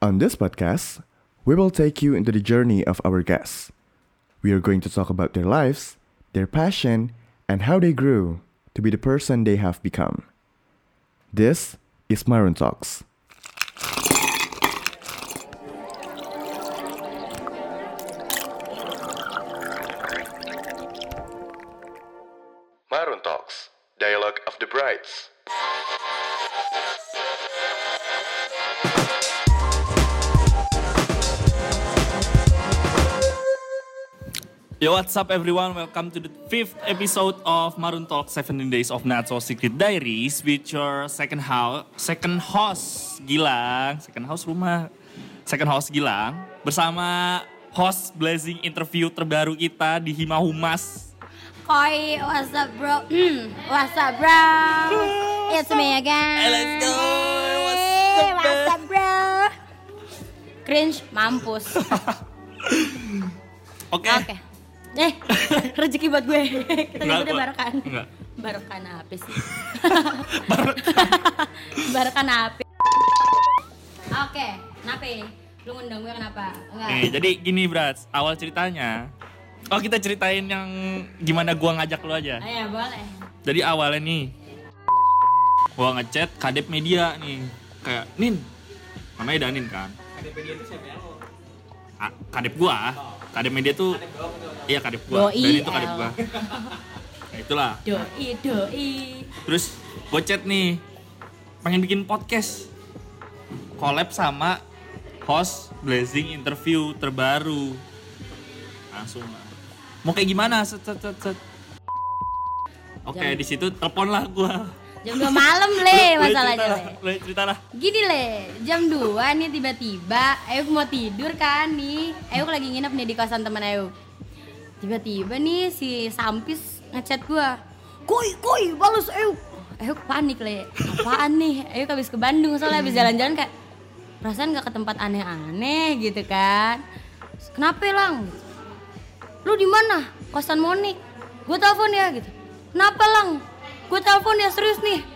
On this podcast, we will take you into the journey of our guests. We are going to talk about their lives, their passion, and how they grew to be the person they have become. This is Maroon Talks. Yo, what's up everyone? Welcome to the fifth episode of Maroon Talk 17 Days of Not So Secret Diaries with your second house, second host Gilang, second house rumah, second host Gilang bersama host blazing interview terbaru kita di Hima Humas. Koi, what's up bro? Hmm, what's up bro? It's me again. Hey, let's go. What's Hey, up, what's up bro? Cringe, mampus. Oke. Oke. Eh, rezeki buat gue. Kita Enggak, nyebutnya barokan. enggak. Barokan apa sih? barokan apa? Oke, kenapa? Lu ngundang gue kenapa? Enggak. Nih, jadi gini Brats, awal ceritanya Oh kita ceritain yang gimana gua ngajak lu aja. Ayo, boleh. Jadi awalnya nih gua ngechat kadep media nih kayak Nin namanya Danin kan kadep media itu siapa kadep gua kadep media tuh iya kadep gua. Doi, Danin tuh kadep gua. Nah, itulah. Doi, doi. terus gua chat nih. Pengen bikin podcast. Collab sama host Blazing interview terbaru. Langsung lah. Mau kayak gimana? Set set set, set. oke Jangan- di situ telepon lah gua. Jam 2 malam le masalahnya le. cerita lah. Gini le, jam 2 nih tiba-tiba Ayuk mau tidur kan nih? Ayuk lagi nginep nih di kosan temen Ayuk Tiba-tiba nih si Sampis ngechat gua. Koi, koi, balas Ayuk Ayuk panik le, apaan nih? Ayuk habis ke Bandung soalnya habis jalan-jalan kayak Perasaan gak ke tempat aneh-aneh gitu kan. Kenapa lang? Lu di mana? Kosan Monik. Gue telepon ya gitu. Kenapa lang? Gue telepon ya serius nih.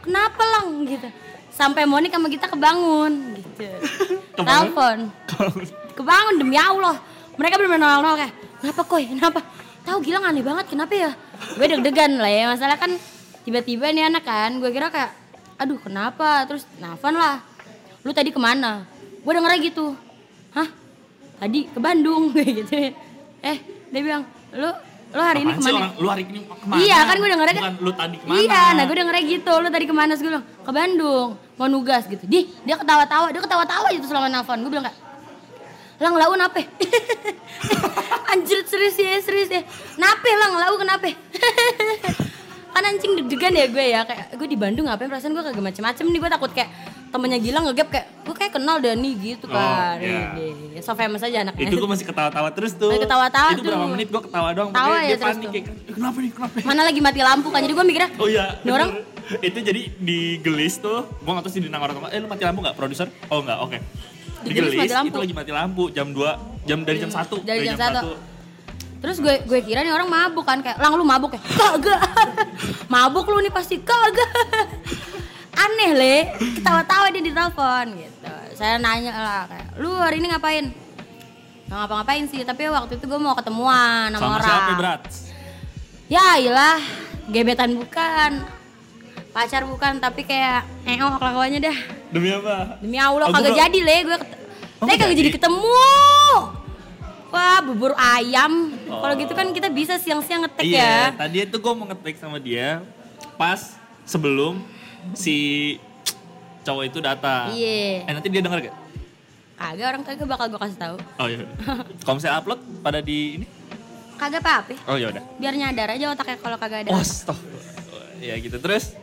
Kenapa lang? Gitu. Sampai Monik sama kita kebangun gitu? Telepon. Kebangun demi Allah Mereka bener-bener nol kayak Kenapa koi? Kenapa? Tahu Gilang aneh banget kenapa ya? Gue deg-degan lah ya Masalah kan tiba-tiba nih anak kan Gue kira kayak Aduh kenapa? Terus nelfon lah Lu tadi ke mana? Gue dengernya gitu Hah? Tadi ke Bandung gitu Eh dia bilang Lu lu hari ini Apaan sih ke mana? orang lu hari ini ke mana? Iya kan gue dengernya kan lu tadi ke mana? Iya nah gue dengernya gitu Lu tadi ke mana Terus gue bilang ke Bandung Mau nugas gitu Di dia ketawa-tawa Dia ketawa-tawa gitu selama nelfon Gue bilang kayak Lang lau nape? Anjir serius ya serius ya Nape lang lau kenapa? kan anjing deg-degan ya gue ya Kayak gue di Bandung ngapain perasaan gue kagak macem-macem nih Gue takut kayak temennya Gilang ngegap kayak Gue kayak kenal Dani gitu Oh, kan iya. Ih, So famous aja anaknya Itu gue masih ketawa-tawa terus tuh. Masih ketawa-tawa Itu berapa tuh. menit gue ketawa doang. Tawa ya dia terus panik tuh. kayak, "Eh, kenapa nih kenapa? Mana lagi mati lampu kan Jadi gue mikirnya Oh iya. Ini orang itu jadi di gelis tuh. Gue gak tau sih di orang Eh lu mati lampu gak produser? Oh enggak oke. Di, Di Gelis gelis, mati lampu. itu lagi mati lampu jam 2 jam dari jam 1 Dari jam satu. Terus gue gue kira nih orang mabuk kan kayak lang lu mabuk ya? Kagak. mabuk lu nih pasti kagak. Aneh le, ketawa-tawa dia di telepon gitu. Saya nanya lah kayak, "Lu hari ini ngapain?" Nggak ngapa-ngapain sih, tapi waktu itu gue mau ketemuan sama, Sama orang. siapa Brat? Ya iyalah, gebetan bukan. Pacar bukan, tapi kayak eok kelakuannya dah. Demi apa? Demi Allah Oh, kagak jadi le gue ket- Oh, Le kagak jadi? ketemu. Wah, bubur ayam. Kalau Oh. gitu kan kita bisa siang-siang ngetek Iya, ya. tadi itu gue mau ngetik sama dia pas sebelum si cowok itu datang. Iya. Eh nanti dia denger gak? Kagak orang kagak bakal gue kasih tahu. Oh iya. Kalau misalnya upload pada di ini? Kagak apa-apa. Oh ya udah. Biar nyadar aja otaknya kalau kagak ada. Oh, stop. Ya gitu terus.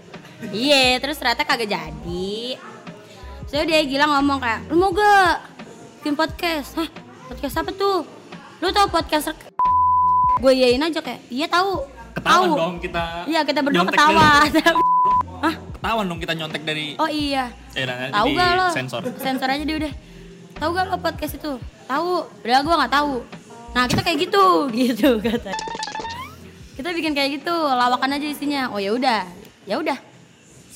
Iya, terus ternyata kagak jadi. Soalnya dia gila ngomong kayak, "Lu mau gak bikin podcast?" Hah? Podcast apa tuh? Lu tau podcast Gue iyain aja kayak, "Iya tahu." Tahu. dong kita. Iya, kita berdua ketawa. Hah? Ketahuan dong kita nyontek dari Oh iya. eh nah, nanti Tahu gak lo? sensor. Sensor aja dia udah. Tahu gak lo podcast itu? Tahu. Udah gua nggak tahu. Nah kita kayak gitu, gitu kata. Kita bikin kayak gitu, lawakan aja isinya. Oh ya udah, ya udah.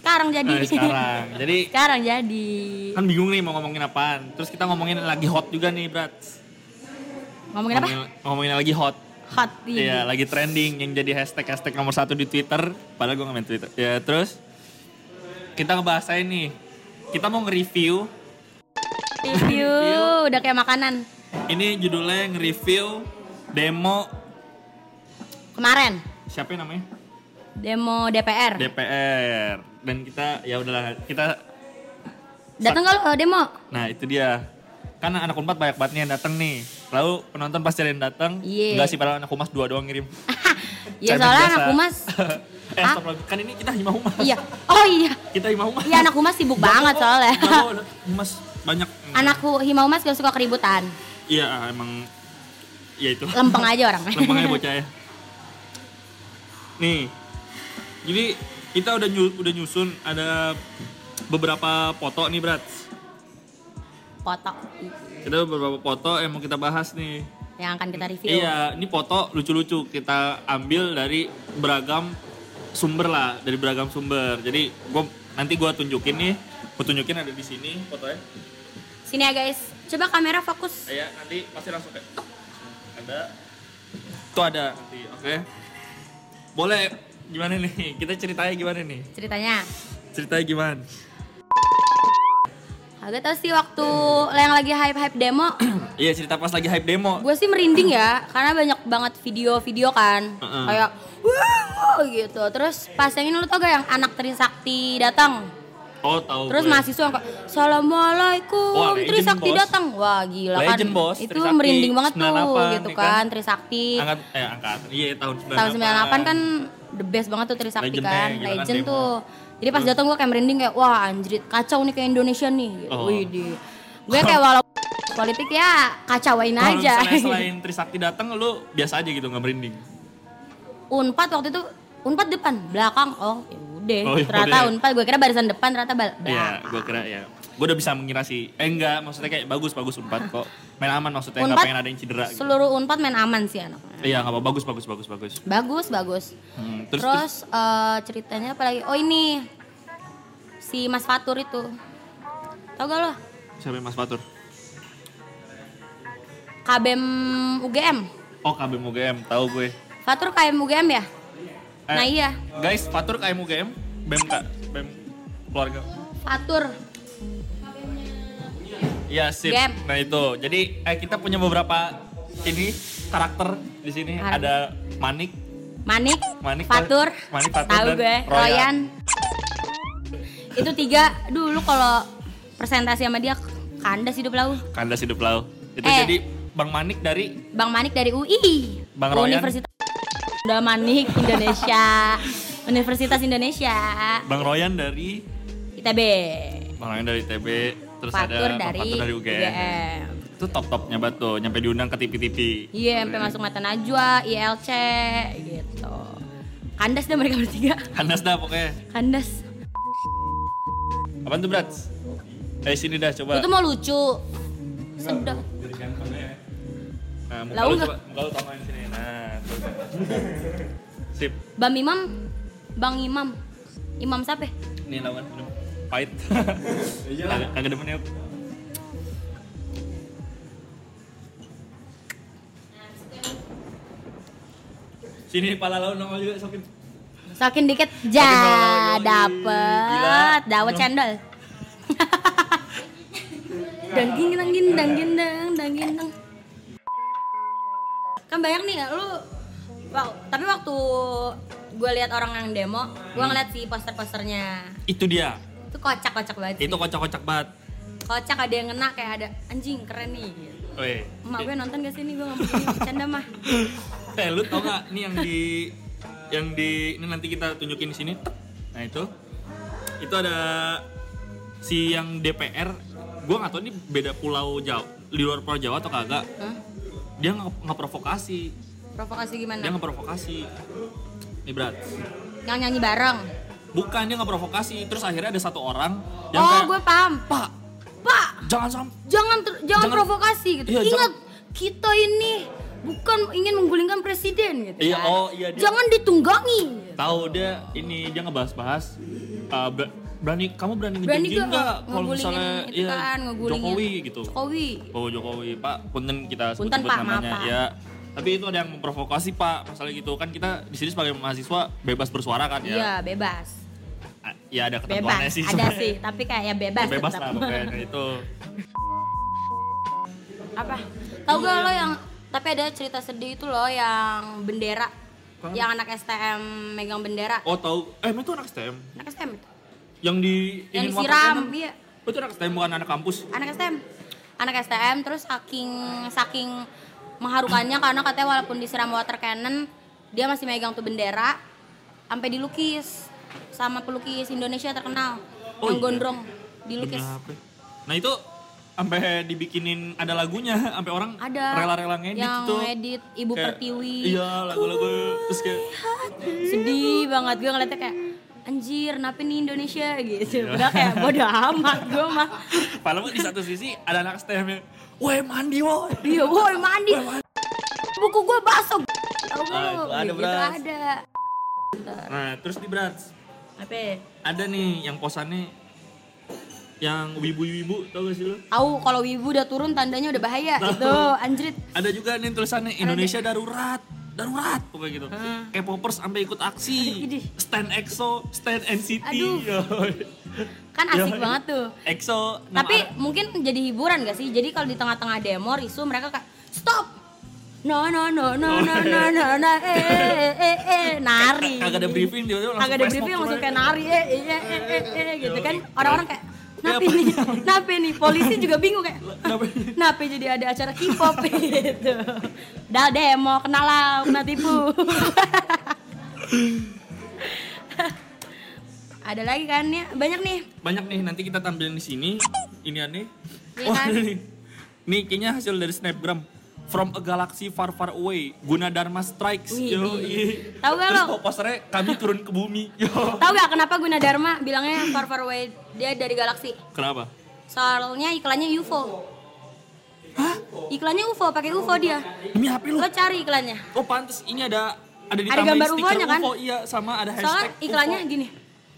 Sekarang jadi. Nah, sekarang. Jadi sekarang jadi. kan bingung nih mau ngomongin apaan. Terus kita ngomongin lagi hot juga nih, Brat. Ngomongin apa? Ngomongin, ngomongin lagi hot. Hot ini. Iya, lagi trending yang jadi hashtag-hashtag nomor satu di Twitter. Padahal gue nggak main Twitter. Ya, terus kita ngebahas nih. Kita mau nge-review. Review, udah kayak makanan. Ini judulnya nge-review demo Kemarin siapa yang namanya? Demo DPR. DPR. Dan kita ya udahlah kita Datang lo demo? Nah itu dia. Kan anak Unpad banyak banget nih yang datang nih. Lalu penonton pasti ada yang datang. Iya. Enggak sih padahal anak humas dua doang ngirim. Iya Cemen soalnya biasa. anak humas. eh Hah? stop lagi. Kan ini kita hima humas. iya. Oh iya. Kita hima humas. Iya anak humas sibuk banget soalnya. jago, humas banyak. anak hu- hima humas gak suka keributan. Iya emang. Ya itu. Lempeng aja orang. Lempengnya bocah ya. Nih. Jadi kita udah nyu- udah nyusun ada beberapa foto nih Brat. Foto Kita beberapa foto yang mau kita bahas nih. yang akan kita review. Iya, ini foto lucu-lucu kita ambil dari beragam sumber lah, dari beragam sumber. Jadi gua nanti gua tunjukin nih, gua tunjukin ada di sini fotonya. Sini ya guys. Coba kamera fokus. Ya, nanti pasti langsung kayak ada. Itu ada nanti, oke. Boleh gimana nih? Kita ceritanya gimana nih? Ceritanya. Ceritanya gimana? Agak tau sih waktu yang lagi hype-hype demo, Iya, cerita pas lagi hype demo. gue sih merinding ya, karena banyak banget video-video kan, Heeh. kayak wah gitu. Terus pas yang ini lu tau gak yang anak Trisakti datang? Oh, tahu Terus gue. mahasiswa yang kayak Assalamualaikum Wah, legend, Trisakti datang. Wah gila kan. Legend, bos, Itu Trisakti. merinding banget tuh 98, gitu ya kan, kan? Trisakti. angkat eh angkat. Iya, tahun 98. Tahun 98 kan the best banget tuh Trisakti Legendnya, kan, gila kan, legend demo. tuh. Jadi pas datang gue kayak merinding kayak wah anjrit kacau nih kayak Indonesia nih. Oh. Wih di. Gue kayak walau politik ya kacauin aja. misalnya selain Trisakti datang lu biasa aja gitu nggak merinding. Unpad waktu itu Unpad depan, belakang. Oh, ya udah. Oh, ya ternyata. Unpad gue kira barisan depan ternyata bal- Iya, belakang. gue kira ya. Gue udah bisa mengira sih. Eh enggak, maksudnya kayak bagus bagus Unpad kok. Main aman maksudnya nggak Unpad pengen ada yang cedera. Gitu. Seluruh Unpad main aman sih anaknya. Iya nggak apa bagus bagus bagus bagus. Bagus, bagus. Hmm, terus, Terus, eh, ceritanya apa lagi? Oh ini si Mas Fatur itu. Tau gak lo? terus siapa Mas Fatur? KBM UGM. Oh KBM UGM, tahu gue. Fatur KBM UGM ya? Eh, Nah iya, Guys, Fatur KM UGM, BEM kak, BEM keluarga. Fatur. Iya sip. Nah itu, jadi eh, kita punya beberapa ini karakter di sini. Karakter. Ada Manik, Manik, Manik, Fatur, Manik, Fatur, tahu dan gue, Royan. Itu tiga, dulu kalau presentasi sama dia kandas hidup lau. Kandas hidup lau. Itu Eh. jadi Bang Manik dari Bang Manik dari UI. Bang Royan. Universitas Udah Manik Indonesia. Universitas Indonesia. Bang Royan dari ITB. Bang Royan dari TB, terus Fatur ada dari, Fatur dari UGM. Itu top-topnya banget tuh, nyampe diundang ke TV-TV. Iya, sampai masuk mata Najwa, ILC gitu. Kandas dah mereka bertiga. Kandas dah pokoknya. Kandas. Apaan tuh, Brats? Eh sini dah coba. Itu mau lucu. Sedap. Nah, muka lu coba, muka lu sini. Nah. Sip. Bang Imam, Bang Imam. Imam siapa? Nih lawan minum. Pahit. Agak agak demen yuk. Sini pala lawan nongol juga sokin. Sokin dikit, ja dapet, dawet cendol. dang gendang gendang gendang dang gendang. Kan banyak nih lu Wow, tapi waktu gue lihat orang yang demo, gue ngeliat si poster-posternya. Itu dia. Itu kocak-kocak banget sih. Itu kocak-kocak banget. Kocak ada yang ngena kayak ada anjing keren nih. gitu. Weh. Emak gue nonton gak sih nih gue ngomong bercanda mah. Eh lu tau gak nih yang di yang di ini nanti kita tunjukin di sini. Nah itu itu ada si yang DPR. Gua nggak tahu ini beda pulau Jawa di luar pulau Jawa atau kagak. Hah? Dia nggak provokasi. Provokasi gimana? Dia nggak provokasi. Nih berat. Yang nyanyi bareng. Bukan dia nggak provokasi. Terus akhirnya ada satu orang yang Oh, kayak gue paham. Pak Pak, jangan sam jangan ter- jangan, Jangan- provokasi gitu. Iya, Ingat kita ini bukan ingin menggulingkan presiden gitu. Iya, kan. oh, iya, dia- Jangan ditunggangi. tahu dia ini dia ngebahas-bahas uh, ber- berani kamu berani Berani nggak kalau ngegulingin misalnya ya, kan. Jokowi gitu Jokowi. bawa Jokowi Pak punten kita sebut, Punten, Pak, namanya Pak. ya tapi itu ada yang memprovokasi Pak masalah gitu kan kita di sini sebagai mahasiswa bebas bersuara kan ya Iya, bebas. Ya ada ketentuannya Bebas. sih Ada sebenarnya. sih, tapi kayak ya bebas, Ya, bebas tetap. lah pokoknya itu Apa? Tahu Iya. gak lo yang tapi ada cerita sedih itu loh yang bendera Kan? yang anak STM megang bendera. oh tahu eh itu anak STM Anak STM itu. yang di Yang disiram, iya. oh, itu anak STM bukan anak kampus Anak STM. Anak STM terus saking saking mengharukannya karena katanya walaupun disiram water cannon dia masih megang tuh bendera sampai dilukis sama pelukis Indonesia terkenal Oh yang iya? gondrong dilukis. apa? Nah itu sampai dibikinin ada lagunya, sampai orang Ada rela-rela ngedit yang tuh. ngedit Ibu Kayak, Pertiwi. Iya lagu-lagu terus kayak sedih banget gue ngeliatnya kayak anjir kenapa nih Indonesia gitu Iya. udah kayak bodo amat gue mah Padahal di satu sisi ada anak STM yang Weh mandi woi. Iya woi mandi. Buku gue basah tau gak Ah, itu ada, Gitu ada. Nah terus di Brats apa? Ada nih yang posannya Yang wibu-wibu tau gak sih lo? Tahu kalau wibu udah turun tandanya udah bahaya Tahu. itu anjrit. Ada juga nih tulisannya Indonesia darurat. Darurat pokoknya gitu. Hmm. K-popers sampai ikut aksi. Stand EXO, stand NCT Aduh. Kan asik Yoi. banget tuh. EXO tapi Arab. mungkin jadi hiburan gak sih? Jadi kalau di tengah-tengah demo risu mereka kayak stop! No no no no no no no no eh eh eh, eh nari. Kagak ada briefing dia langsung kagak ada briefing langsung kayak nari eh eh eh eh, eh, eh gitu kan. Orang-orang kayak nape apa? nih nape nih. Polisi juga bingung kayak nape. Jadi ada acara K-pop gitu. Dah demo kenal lah kena tipu ada lagi kan ya banyak nih Banyak nih nanti kita tampilin di sini. Ini aneh. Iya Wah, kan? ini. Nih kayaknya hasil dari snapgram. From a galaxy far far away, Gunadarma strikes. Wih, Yo, iya. Tahu gak Terus lo? posternya kami turun ke bumi. Yo. tahu gak kenapa Gunadarma bilangnya far far away dia dari galaksi Kenapa? soalnya iklannya UFO Hah? Iklannya UFO, pakai UFO dia. Demi HP lu. Lo cari iklannya. Oh pantes ini ada ada di Ada gambar UFO-nya kan? UFO iya sama ada hashtag Soalnya iklannya UFO. gini.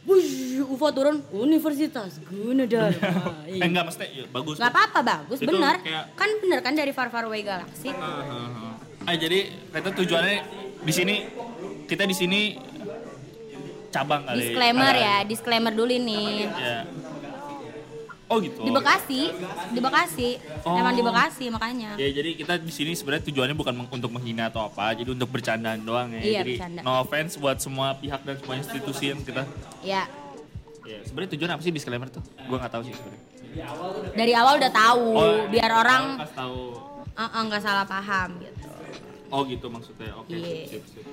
Wuih, UFO turun Universitas Gunadarma. Eh enggak mesti ya, bagus. Gak apa-apa bagus, Itu benar. kayak- Kan bener kan dari Far Far Away Galaxy. Ah, ah, ah. Ah, jadi kita tujuannya di sini kita di sini cabang kali. Disclaimer ya, disclaimer dulu nih. Ya. Oh gitu. Di Bekasi, di Bekasi. Oh. Emang di Bekasi makanya. Ya jadi kita di sini sebenarnya tujuannya bukan untuk menghina atau apa, jadi untuk bercandaan doang ya. Iya, jadi bercanda. no offense buat semua pihak dan semua institusi yang kita. Ya, Ya, sebenarnya tujuan apa sih disclaimer tuh? Gua nggak tahu sih sebenarnya. dari awal udah tahu Oh, biar orang tahu. eh, eh, nggak salah paham gitu. Oh gitu maksudnya. Oke. Iya. sip, sip, sip.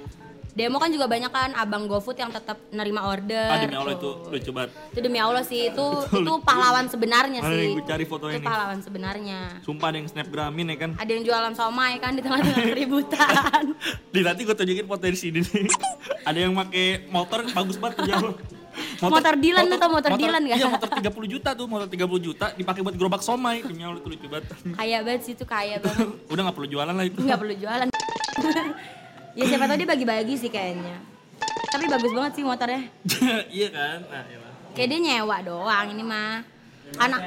Demo kan juga banyak kan abang GoFood yang tetap nerima order. Ah demi Allah itu tuh. lucu banget. Itu demi Allah sih itu itu pahlawan sebenarnya Mana sih. gua cari fotonya itu nih. pahlawan sebenarnya. Sumpah ada yang snapgramin ya kan. Ada yang jualan somai kan di tengah-tengah keributan. Di nanti gue tunjukin foto di sini nih. ada yang pakai motor bagus banget tuh jauh. Motor Dylan tuh tau motor Dylan nggak? Iya motor 30 juta tuh, motor 30 juta dipakai buat gerobak somai. Demi Allah tuh lucu banget. kaya banget sih itu kaya banget. Udah gak perlu jualan lah itu. Nggak perlu jualan. Ya siapa tahu dia bagi-bagi sih kayaknya. Tapi bagus banget sih motornya. iya kan? Nah, iya lah. Kayak dia nyewa doang ini mah. Anak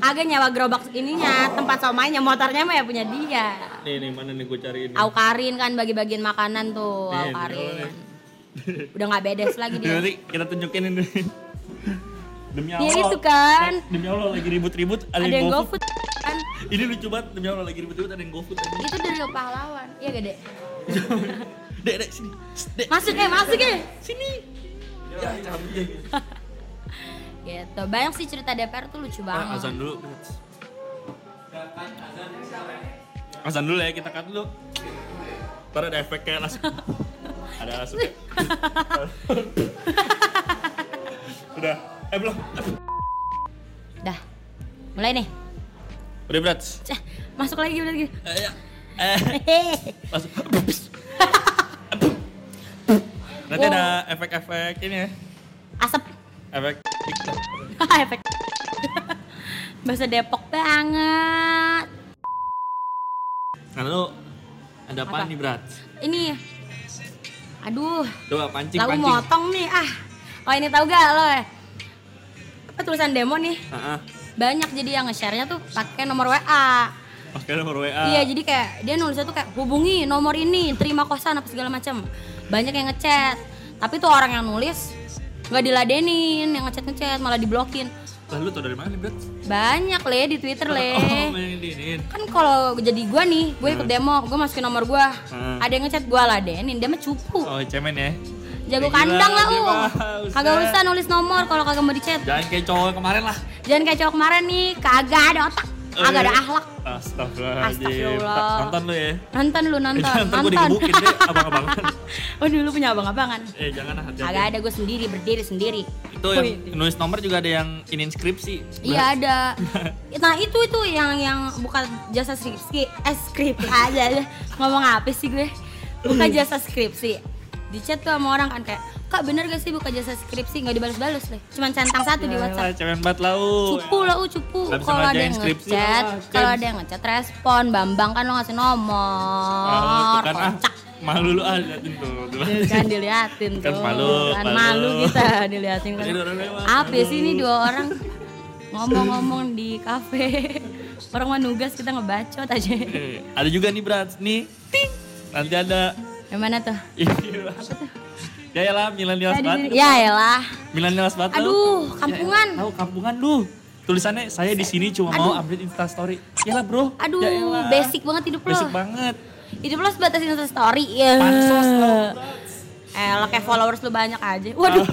Agak nyewa gerobak ininya, tempat somainya, motornya mah ya punya dia. Nih nih mana nih gue cariin. nih. Aukarin kan bagi-bagiin makanan tuh, Nih, Aukarin. nih, Udah nggak bedes lagi dia. nanti kita tunjukin ini. Demi Ya Allah. itu kan. Demi Allah lagi ribut-ribut ada, Ada yang GoFood kan. Ini lucu banget demi Allah lagi ribut-ribut ada yang GoFood. Itu dari pahlawan. Iya gak, Dek? Dek, dek sini. Dek, Masuk eh, masuk eh. sini. Ya, cabut deh. Gitu. Banyak sih cerita DPR tuh lucu Ah, banget. azan dulu. Azan dulu ya, kita cut dulu. Ntar ada efek kayak langsung. ada langsung. Udah. Eh belum. Dah. Mulai nih. Udah berat. Masuk lagi udah lagi. Eh, ya. Eh, langsung. Nanti Wow. ada efek-efek ini ya. Asap. Efek TikTok. Efek. Bahasa Depok banget. Nah, lu ada apa, Apa? nih, Brat? Ini. Aduh, Coba pancing, lalu pancing. motong nih ah. Oh ini tahu gak lo? Apa tulisan demo nih? Heeh. Banyak jadi yang nge-share-nya tuh pakai nomor WA. Pakai nomor WA. Iya jadi kayak dia nulisnya tuh kayak hubungi nomor ini terima kosan apa segala macam. Banyak yang ngechat. Tapi tuh orang yang nulis nggak diladenin, yang ngechat ngechat malah diblokin. Lalu tau dari mana nih, Brat? Banyak le di Twitter le. Oh, kan kalau jadi gua nih, gue ikut demo, gue masukin nomor gua. Hmm. Ada yang ngechat gua ladenin, dia mah cupu. Oh, cemen ya. Jago Gila, kandang lah lu. mah, Kagak usah nulis nomor kalau kagak mau dicat. Jangan kayak cowok kemarin lah. Jangan kayak cowok kemarin nih, kagak ada otak. Kagak ada Eh. akhlak. Astagfirullah. Nonton lu ya. Nonton lu nonton, gue nonton. digebukin deh abang-abangan. oh dulu punya abang-abangan. Eh jangan lah hati-hati. Kagak ada gue sendiri berdiri sendiri. Itu yang nulis nomor juga ada yang ini inskripsi. Iya ada. Nah itu itu yang yang buka jasa skripsi, eh skripsi aja aja. Ngomong apa sih gue? Buka jasa skripsi. Di chat tuh sama orang kan kayak, kak bener gak sih buka jasa skripsi nggak dibalas-balas deh. Cuman centang satu di Yalah, WhatsApp. Cemen banget lau. Cupu lah, uh, cupu. Kalau ada yang ngechat, kalau ada yang ngechat respon, Bambang kan lo ngasih nomor. kan ah. Kocak. Malu lu ah liatin tuh. Tuh kan diliatin tuh. Kan malu, Kan malu. malu kita diliatin kan. Apa sih ini dua orang ngomong-ngomong di kafe. Orang mah nugas kita ngebacot aja. Ada juga nih Brat, nih. Ting. Nanti ada Yang mana tuh? Iya. Ya ya lah, milenial banget. Ya elah. Milenial banget. Aduh, kampungan. Ya, tahu kampungan lu. Tulisannya saya di sini cuma mau update Insta story. Ya lah, Bro. Aduh, Ya elah. basic banget hidup lo. Basic banget. Hidup lo sebatas Insta story. Ya. Pansos lo. Elah kayak followers lu banyak aja. Waduh.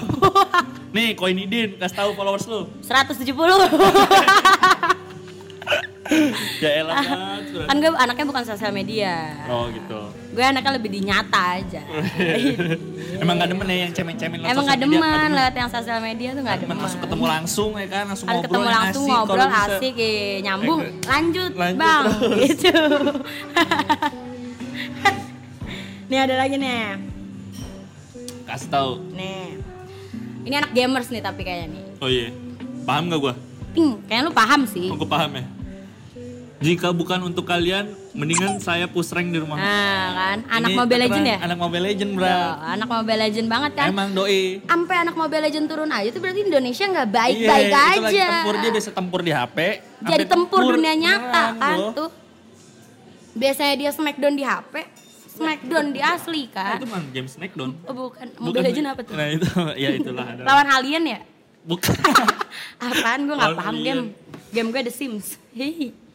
Nih, Koinidin, kasih tahu followers lu. 170. Ya elah, Brat. kan gue anaknya bukan sosial media. Oh, gitu. Gue anaknya lebih di nyata aja. Emang gak demen ya yang cemen-cemen lewat Emang gak demen lewat yang sosial media tuh gak Demen demen. langsung ketemu langsung ya kan, langsung ngobrol ketemu langsung asik, ngobrol asik eh, nyambung Eh, lanjut, lanjut bang terus. gitu nih ada lagi nih Kasih tahu. nih ini anak gamers nih tapi kayaknya nih Oh iya. Paham gak gua? Ting, kayaknya lu paham sih Oh, gua paham ya. Jika bukan untuk kalian, mendingan saya push rank di rumah. nah kan anak Ini Mobile Legend ya Anak Mobile Legend, bro. Tuh, anak Mobile Legend banget kan Emang doi. sampai anak Mobile Legend turun aja tuh berarti Indonesia nggak baik-baik Iya, itu aja lagi tempur dia biasa tempur di HP. jadi sampai tempur dunia nyata beneran, kan tuh biasanya dia smackdown di HP smackdown di asli Nah, kan itu mah game Smackdown. oh, bukan Bukan- Mobile Legend apa tuh Nah, itu ya itulah. ada. lawan alien ya Bukan. apaan gue nggak paham game game gue The Sims Hihi.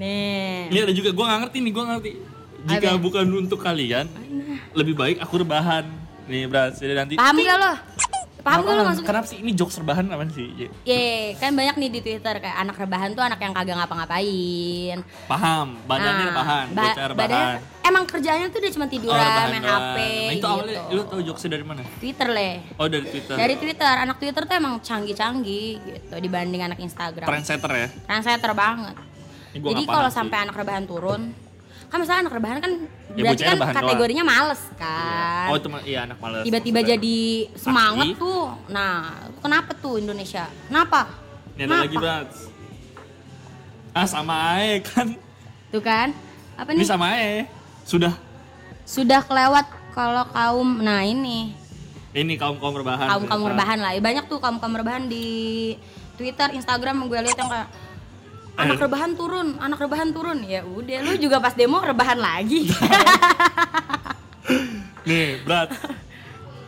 Nih Ini ada juga gua nggak ngerti nih, gua nggak ngerti. Jika Apa? bukan untuk kalian, lebih baik aku rebahan. Nih, jadi nanti paham gak lo paham lo maksudnya Kenapa sih ini jokes rebahan apa sih? Ye, kan banyak nih di Twitter kayak anak rebahan tuh anak yang kagak ngapa-ngapain. Paham, badannya Nah, rebahan, ba- rebahan. badannya emang kerjanya tuh dia cuma Oh, tiduran, rebahan main. HP Nah, itu gitu. awalnya lu tahu jokesnya dari mana? Twitter leh. Oh, dari Twitter. Dari Twitter, anak Twitter tuh emang canggih-canggih gitu dibanding anak Instagram. Trendsetter ya. Trendsetter banget. Jadi kalau sampai anak rebahan turun, kan misalnya anak rebahan kan Ya, berarti kan rebahan doang. kategorinya males kan. Oh, itu iya anak males. Tiba-tiba jadi semangat tuh. Nah, kenapa tuh Indonesia? Kenapa? Ini ada lagi, Brat. Ah, sama aja kan. Tuh kan? Apa Ini nih? sama aja. Sudah Sudah kelewat kalau kaum nah ini ini kaum-kaum rebahan. kaum kaum rebahan lah Ya, banyak tuh kaum kaum rebahan di Twitter Instagram gue lihat yang kayak anak rebahan turun anak rebahan turun. Ya udah lu juga pas demo rebahan lagi. Nih, Brat.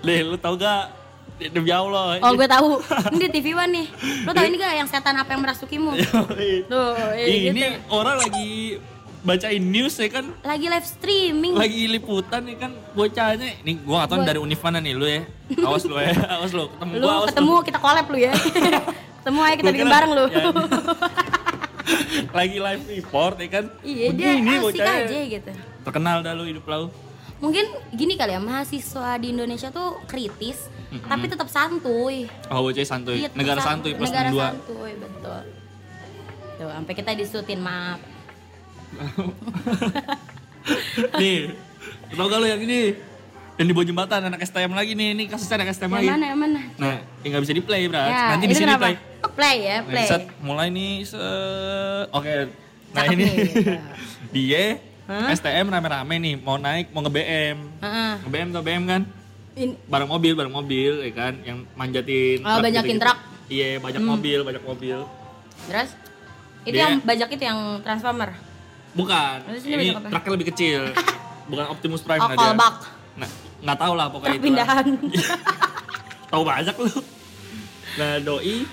Nih, lu tau gak? Demi Allah. oh gue tahu. Ini di TV One nih. Lu tahu ini gak yang setan apa yang merasukimu? Tuh ini eh, gitu. orang lagi bacain news ya kan? Lagi live streaming. Lagi liputan ya kan? Bocahnya. Ini gua gak tau dari univ mana nih lu ya. Awas lu ya. Awas lu. Ketemu lu gua awas ketemu kita collab lu ya. Ketemu aja kita bikin bareng lu. ya. lagi live report ya kan? Iya dia Begini asik bocahnya. aja gitu. Terkenal dah lu hidup lu. Mungkin gini kali ya mahasiswa di Indonesia tuh kritis tapi tetap santuy. Oh bocah santuy. Iya, negara san- santuy plus negara dua. santuy betul. Tuh sampai kita disutin maaf. Nih tau gak lu yang ini yang di bawah jembatan anak STM lagi nih. Ini kasusnya anak STM yang lagi. mana yang mana? Nah yang nggak bisa di play bro. Ya nanti di sini play play ya play Set, mulai nih set. Oke. Nah Cakep ini gitu. dia Hah? STM rame-rame nih mau naik mau nge-BM. Heeh. Nge-BM tuh BM kan? Ini Bareng mobil, bareng mobil ya kan yang manjatin. Oh, truk banyakin gitu-gitu. truk. Iya, banyak Hmm. mobil, banyak mobil. terus itu Dia- yang bajak itu yang transformer. Bukan. Terus ini truknya lebih kecil. Bukan Optimus Prime Oh, dia. callback. Nah, nggak tahu lah pokoknya itu. pindahan. Tahu banyak lu. Nah, doi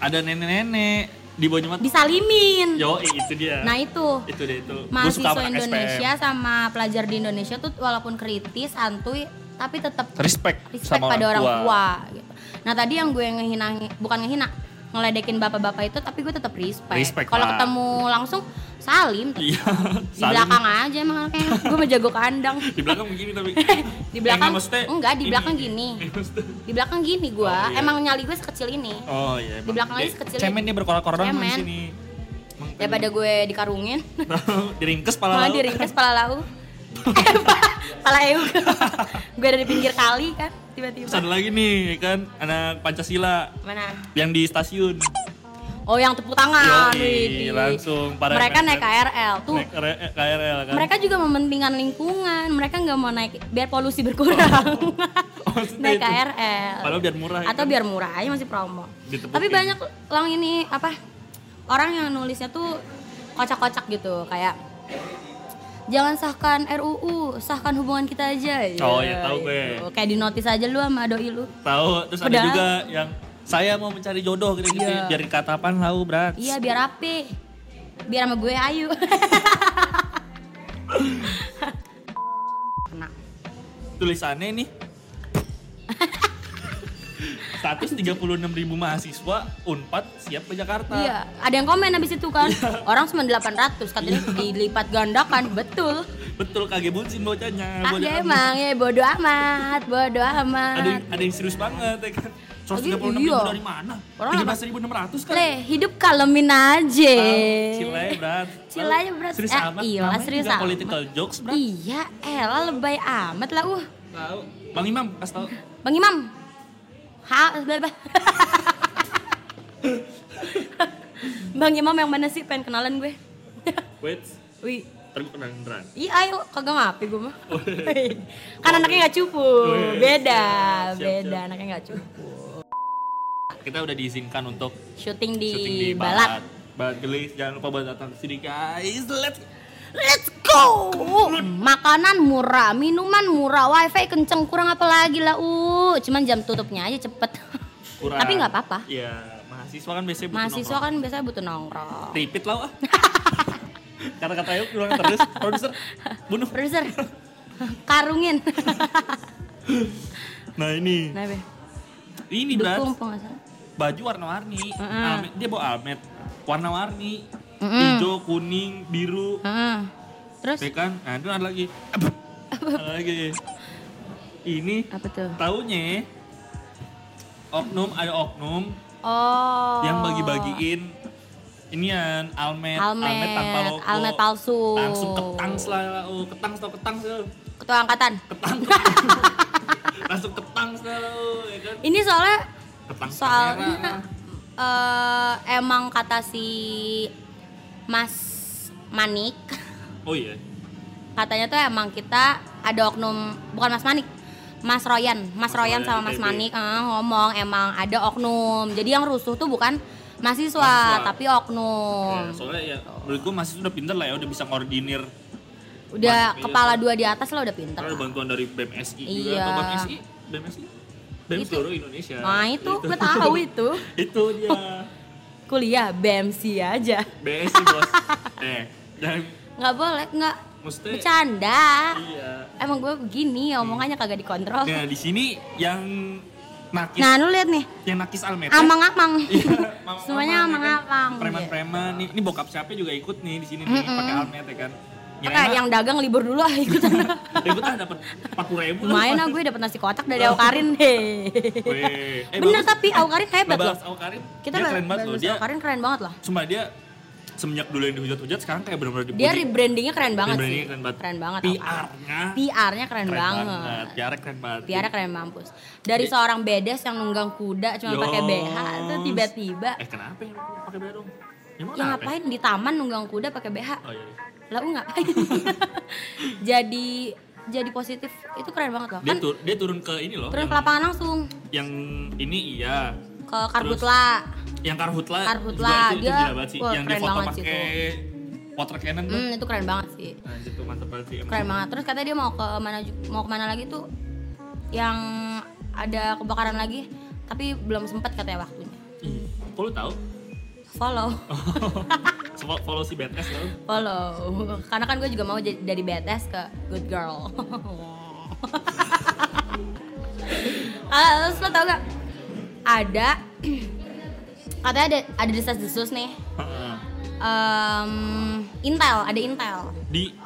ada nenek-nenek di bawah jembatan. Disalimin. Yo, itu dia. Nah itu itu dia itu. Mahasiswa Indonesia SPM. sama pelajar di Indonesia tuh walaupun kritis, santuy, tapi tetap respect, respect sama pada orang tua. tua. gitu. Nah tadi yang gue ngehina, bukan ngehina, ngeledekin bapak-bapak itu, tapi gue tetap respect. Respect Kalau ketemu langsung salim, tetep. Iya. di belakang aja emang anaknya. gue mau jago kandang. Di belakang begini tapi. di belakang Enggak, maksudnya enggak di ini. belakang gini Maksudnya- di belakang gini gue Oh, iya. emang nyali gue sekecil ini Oh iya. Di belakang aja sekecil Cemen dia berkorak-korak di sini. Daripada gue dikarungin diringkes pala malah lauk. diringkes pala lau Eh, pala euk gue ada di pinggir kali kan Terus tiba-tiba ada lagi nih kan anak Pancasila. Mana? Yang di stasiun. oh yang tepuk tangan. Yoi, langsung pada mereka naik- KRL tuh Naik KRL kan. mereka juga mementingkan lingkungan. Mereka nggak mau naik biar polusi berkurang. Oh, maksudnya naik itu. KRL Padahal biar murah. atau kan? biar murah aja masih promo. Ditepukin. tapi banyak lang ini apa orang yang nulisnya tuh kocak-kocak gitu. Kayak jangan sahkan RUU sahkan hubungan kita aja Oh, Ya, iya, tahu gue. gitu. kayak di notis aja lu sama doi lu Tahu, terus ada juga yang saya mau mencari jodoh gitu, -gitu Iya. biar dikatapan tahu berat. iya biar rapi biar sama gue ayu kena Tulisannya nih 136 ribu mahasiswa Unpad siap ke Jakarta. Iya, ada yang komen habis itu kan. Orang cuma 800, katanya dilipat gandakan. Betul. Betul kage bucin bocahnya. Ah, bodoh ya amat. emang ya bodo amat, bodo amat. Ada yang, ada yang serius banget ya kan. 136 ribu iya. dari mana? Orang 13.600 kan. Le, hidup kalemin aja. Cilai berat. Cilai berat. Serius Eh, amat. iya, serius amat. political jokes berat. Iya, elah lebay amat lah uh. Tahu. Bang Imam kasih tahu. Bang Imam. Ha, blah, blah. Bang Imam yang mana sih pengen kenalan gue? Wait. Wih, Ntar gue kenalin beneran. Iya ayo kagak ngapi gue mah. kan anaknya nggak cupu, beda, Siap, beda siap. anaknya nggak cupu. Kita udah diizinkan untuk Syuting di, syuting di Balat. Balat. Balat gelis, jangan lupa buat datang ke sini guys. Let's Let's go. Makanan murah, minuman murah, wifi kenceng kurang apa lagi lah uh. Cuman jam tutupnya aja cepet. kurang. Tapi nggak apa-apa. Iya, mahasiswa kan biasanya butuh Mahasiswa kan biasanya butuh nongkrong. nongkrong. Repeat lah ah. Kata-kata yuk ulang terus. Produser, bunuh. Produser, karungin. Nah ini, nah, be. ini. Dukung. Baju warna-warni. Heeh. Almet, dia bawa almet. Warna-warni. Mm-mm. Hijau, kuning, biru. Heeh. Terus Ya kan? Nah itu ada lagi. Ada lagi. Ini apa tuh? taunya oknum ada oknum Oh. yang bagi-bagiin inian almet, Almet, tanpa logo. almet palsu. Langsung ketang lah, oh, ketang tau ketang sel. Ketua angkatan. Ketang. Langsung ketang sel, ya kan? Ini soalnya Ketang soalnya merah. eh, emang kata si Mas Manik Oh iya. katanya tuh emang kita ada oknum bukan Mas Manik Mas Royan. Mas, Mas Royan sama Mas ITB. Manik eh, ngomong emang ada oknum. Jadi yang rusuh tuh bukan mahasiswa, Mahasiswa. tapi oknum. Ya, soalnya ya menurut gua masih sudah pinter lah ya udah bisa ngordinir. Udah Mas- kepala dua di atas lah udah pinter ada bantuan dari BMSI juga. Iya. atau BMSI BMSI BEM Itu. seluruh Indonesia. Nah itu. Gue tahu itu. Itu dia. Kuliah BMC aja. BSI bos. Eh dan nggak boleh nggak. Mesti bercanda. Iya. Emang gue begini omongannya kagak dikontrol. Nah di sini yang nakis nah lu lihat nih. yang nakis almet amang-amang. Iya, semuanya ya kan? amang-amang. Preman-preman. Nih ini bokap siapa juga ikut nih di sini nih Mm-mm. pakai almet ya kan Kayak yang dagang libur dulu ah ikutan. Ikut ah dapat empat puluh ribu. Lumayan ah gue dapet nasi kotak dari Aukarin. Deh. Eh, Bener bagus. tapi Aukarin hebat loh. Aukarin. Kita dia keren banget loh. dia Aukarin keren banget lah. Sumpah dia semenjak dulu yang dihujat-hujat sekarang kayak benar-benar dipuji. Dia rebrandingnya keren banget sih. Rebrandingnya keren banget. Keren banget. PR-nya PR-nya keren, keren banget. banget. PR keren banget. PR keren mampus. Dari seorang bedes yang nunggang kuda cuma pakai BH tuh tiba-tiba Eh kenapa yang pakai BH dong? Emang kenapa? ngapain di taman nunggang kuda pakai BH? Oh iya. iya. lah enggak jadi jadi positif itu keren banget loh Dia, kan tur dia turun ke ini loh. turun yang, ke lapangan langsung yang ini iya. ke karhutla Yang Karhutla. Karhutla, juga itu, itu dia- gila banget sih. wah, yang dia keren foto pakai water cannon tuh. hmm, itu keren banget sih Anjir tuh mantep banget sih. emang. keren banget terus katanya dia mau ke mana mau ke mana lagi tuh yang ada kebakaran lagi tapi belum sempat katanya waktunya Ih, Kok lu tahu? follow Follow, follow si BTS tau? follow karena kan gue juga mau jadi dari BTS ke good girl Ah, terus lo tau gak ada katanya ada ada desas desus nih. Em, Intel ada Intel Di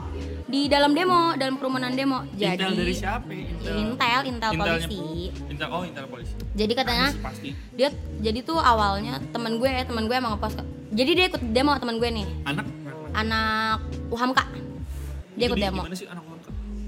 di dalam demo dalam kerumunan demo jadi Intel dari siapa? ya? Intel. Intel Intel Intelnya polisi Intel oh Intel polisi. jadi katanya Pasti. dia jadi tuh awalnya teman gue teman gue emang ngepost jadi dia ikut demo teman gue nih Anak anak UHAMKA dia ikut Jadi demo Gimana sih anak orang?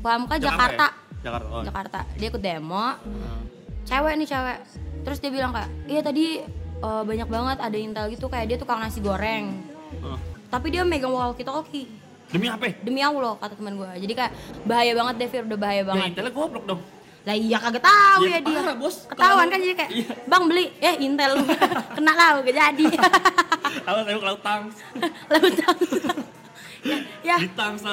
UHAMKA Jakarta ya? Jakarta. Oh. Jakarta dia ikut demo Heeh. cewek nih cewek terus dia bilang kayak iya tadi eh, banyak banget ada intel gitu kayak dia tukang nasi goreng Heeh. tapi dia megang walkie talkie Demi apa? ya? demi Allah kata teman gue jadi kayak bahaya banget deh Fir udah bahaya Ya banget Intelnya goblok dong. lah iya kagak tahu Ya, ya, dia parah, Bos. ketahuan kan jadi kayak Iya. bang beli eh intel kena lah gak jadi Awas ayo ke laut tang. lalu tahu ya, Di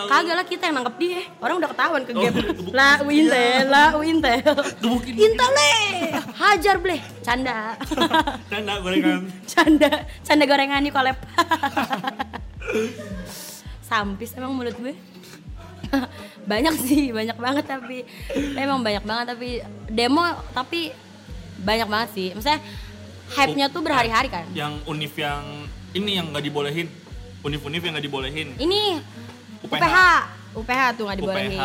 kagak lah kita yang nangkep dia. Orang udah ketahuan ke Oh, game. lah intel lah intel Gebukin. intel le hajar bleh canda. Canda gorengan. canda. Canda gorengan nih kolep. Sampis emang mulut gue. Banyak sih banyak banget tapi emang banyak banget tapi demo tapi banyak banget sih. Maksudnya hype-nya tuh berhari-hari kan? Yang univ yang ini yang nggak dibolehin. Univ-univ yang nggak dibolehin. ini UPH. UPH UPH tuh nggak dibolehin UPH,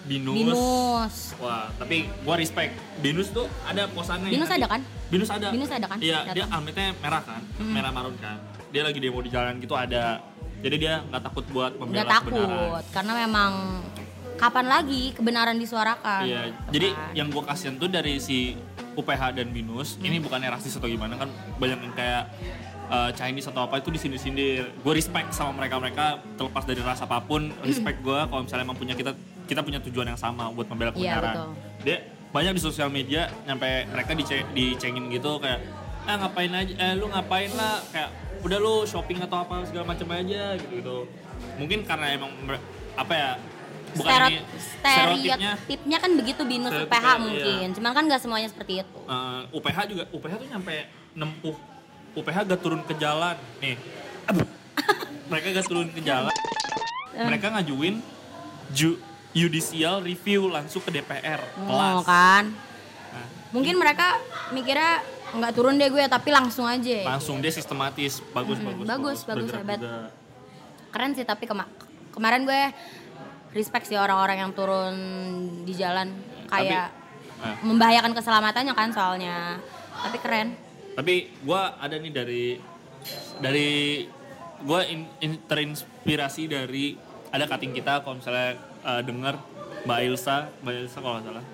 Binus. Binus Wah, tapi gua respect. Binus tuh ada posannya. Binus ada kan Binus ada. Binus ada kan? Iya, dia amitnya merah kan, Hmm. merah marun kan. Dia lagi demo di jalan gitu ada. Jadi dia nggak takut buat membela takut kebenaran. karena memang kapan lagi kebenaran disuarakan Iya, Gitu jadi kan. yang gua kasihan tuh dari si UPH dan Binus, Hmm. ini bukannya rasis atau gimana kan banyak yang kayak uh, Chinese atau apa itu disindir-sindir. Gue respect sama mereka-mereka terlepas dari ras apa pun, respect gue kalau misalnya emang punya kita kita punya tujuan yang sama buat membela Iya, kebenaran. betul. Dia banyak di sosial media nyampe mereka dice dicengin gitu kayak ah ngapain aja eh lu ngapain lah kayak udah lu shopping atau apa segala macam aja gitu gitu mungkin karena emang apa ya bukan ini stereotipnya stereotipnya kan begitu binus UPH iya. mungkin cuman kan nggak semuanya seperti itu Eh, UPH juga UPH tuh nyampe nempuh UPH gak turun ke jalan. Nih. Aduh. mereka gak turun ke jalan. Mereka ngajuin ju judicial review langsung ke DPR oh kelas. kan? Nah, mungkin mereka mikirnya nggak turun deh gue tapi langsung aja. Langsung dia sistematis. Bagus Hmm, bagus bagus, bagus, Bergerak hebat. juga. keren sih tapi kema- kemarin gue respect sih orang-orang yang turun di jalan. Kayak Nah, membahayakan keselamatannya kan soalnya. Tapi keren tapi gua ada nih dari dari gua in- in- terinspirasi dari ada cutting kita kalau misalnya eh, denger Mbak Ilsa Mbak Ilsa kalau nggak salah.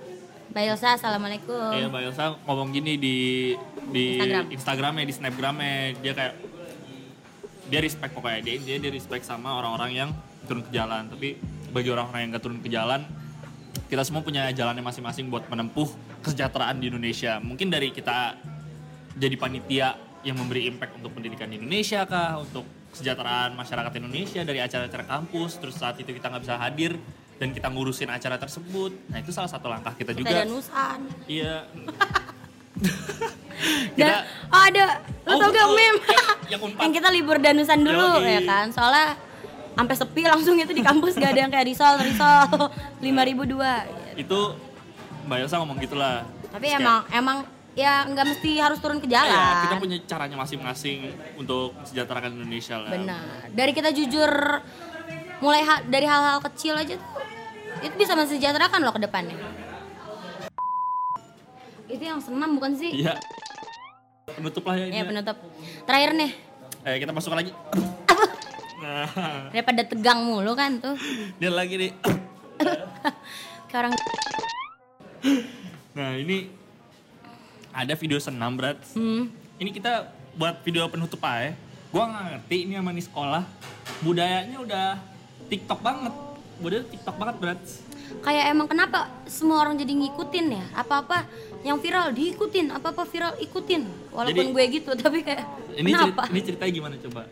Mbak Ilsa assalamualaikum. Iya Mbak Elsa ngomong gini di di Instagram. Instagramnya, di Snapgramnya. Dia kayak dia respect pokoknya. Dia dia, dia respect sama orang-orang yang turun ke jalan. Tapi bagi orang-orang yang gak turun ke jalan kita semua punya jalannya masing-masing buat menempuh kesejahteraan di Indonesia. Mungkin dari kita jadi panitia yang memberi impact untuk pendidikan di Indonesia kah untuk kesejahteraan masyarakat Indonesia dari acara-acara kampus terus saat itu kita nggak bisa hadir dan kita ngurusin acara tersebut nah itu salah satu langkah kita, kita juga danusan Iya. Dan, oh ada, lo Oh, tau gak oh, meme? yang- yang Unpad. yang kita libur danusan dulu Yoi. ya kan, soalnya sampai sepi langsung itu di kampus gak ada yang kayak risol, risol, lima ribu dua. itu Mbak Elsa ngomong gitulah. Tapi Terus emang emang ya nggak mesti harus turun ke jalan. ya, kita punya caranya masing-masing untuk sejahterakan Indonesia lah. Benar. Dari kita jujur mulai ha- dari hal-hal kecil aja tuh itu bisa mensejahterakan loh ke depannya. Itu yang senam bukan sih? Iya. Penutup lah ya ini. Ya penutup. Terakhir nih, Eh kita masuk lagi. Nah, daripada tegang mulu kan tuh. dia lagi nih. Kayak orang Nah ini ada video senam berat. hmm, Ini kita buat video penutup aja. Gua nggak ngerti ini sama nih sekolah budayanya udah TikTok banget. Model TikTok banget berat. Kayak emang kenapa semua orang jadi ngikutin ya? Apa-apa yang viral diikutin, apa-apa viral ikutin. Walaupun Jadi- gue gitu, tapi kayak Ini cerita, kenapa? ini ceritanya gimana coba?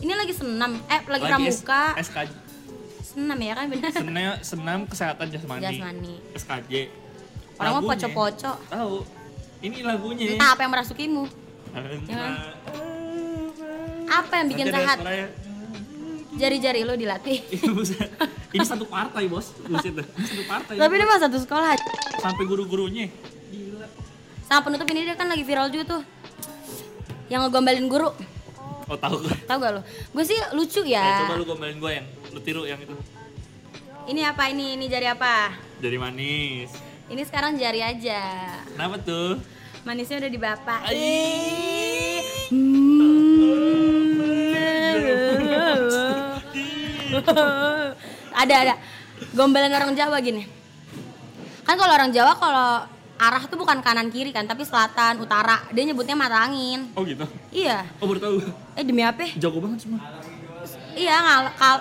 Ini lagi senam, eh lagi, S- pramuka. SKJ. senam ya kan benar. Senam, senam kesehatan jasmani. Jasmani. SKJ. Orang Lagunya. poco-poco. Tahu. Ini lagunya. Entah apa yang merasukimu. Entah. Apa yang bikin sehat? Jari-jari lo dilatih. Buset. Ini satu partai bos, buset dah. Ini satu partai. Tapi dia mah satu sekolah. Sampai guru-gurunya. Gila. Sama penutup ini dia kan lagi viral juga tuh. Yang ngegombalin guru. Oh tahu gue. Tahu gak lo? Gue sih lucu ya. coba lu gombalin gue yang lu tiru yang itu. Ini apa ini? Ini jari apa? Jadi manis. Ini sekarang jari aja. Kenapa tuh? Manisnya udah di bapak. Ada ada. Gombalan orang Jawa gini. Kan kalau orang Jawa kalau arah tuh bukan kanan kiri kan, tapi selatan, utara. Dia nyebutnya mata angin. Oh gitu. Iya. Oh baru tahu. Eh demi apa? Jago banget semua. Iya ngal kal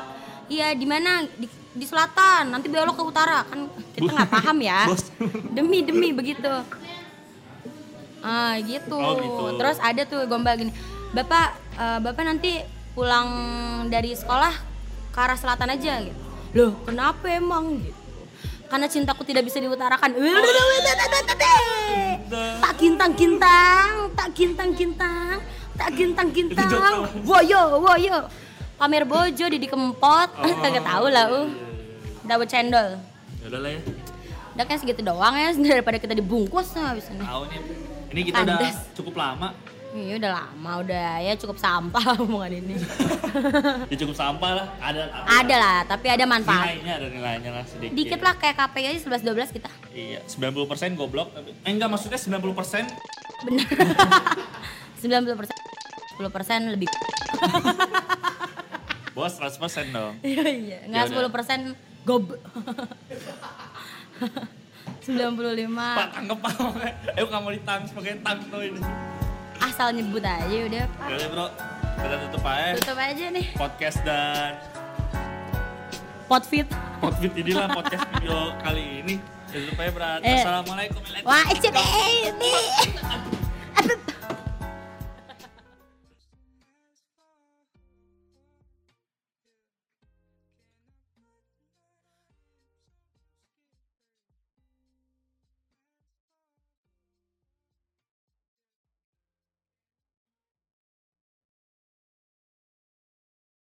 Iya di mana? Di, di selatan. Nanti belok ke utara kan kita nggak paham ya. Demi demi begitu. Ah gitu. Oh, gitu. Terus ada tuh gombal gini. Bapak eh, bapak nanti pulang dari sekolah ke arah selatan aja gitu. Loh kenapa emang gitu? Karena cintaku tidak bisa diutarakan. Tak kintang kintang, tak kintang kintang, tak kintang kintang. Woyo woyo. Pamer bojo Didi Kempot. Kagak tahu lah uh. Dapat cendol. Ya udah lah ya. Udah kayak segitu doang ya daripada kita dibungkus habis ini. Tahu nih. Ini kita udah Kandas. cukup lama. Iya udah lama udah ya cukup sampah omongan ini. Ya cukup sampah lah. Ada ada lah, tapi ada manfaat. nilainya ada nilainya lah sedikit. Dikit lah kayak KPI aja 11 12 kita. Iya, 90% goblok. Eh enggak maksudnya 90% Bener. 90 persen, 10 persen lebih. bos 100% dong. Iya iya. Nggak Yaudah. 10 persen gob. 95 Pak tangkep pak. Eh nggak mau ditang sebagai tang tuh ini. asal nyebut aja udah. Ya udah bro, kita tutup aja Tutup aja nih. podcast dan Potfit. podcast inilah podcast video kali ini. Tutup aja berat. Eh. Assalamualaikum. Wah, cek ini.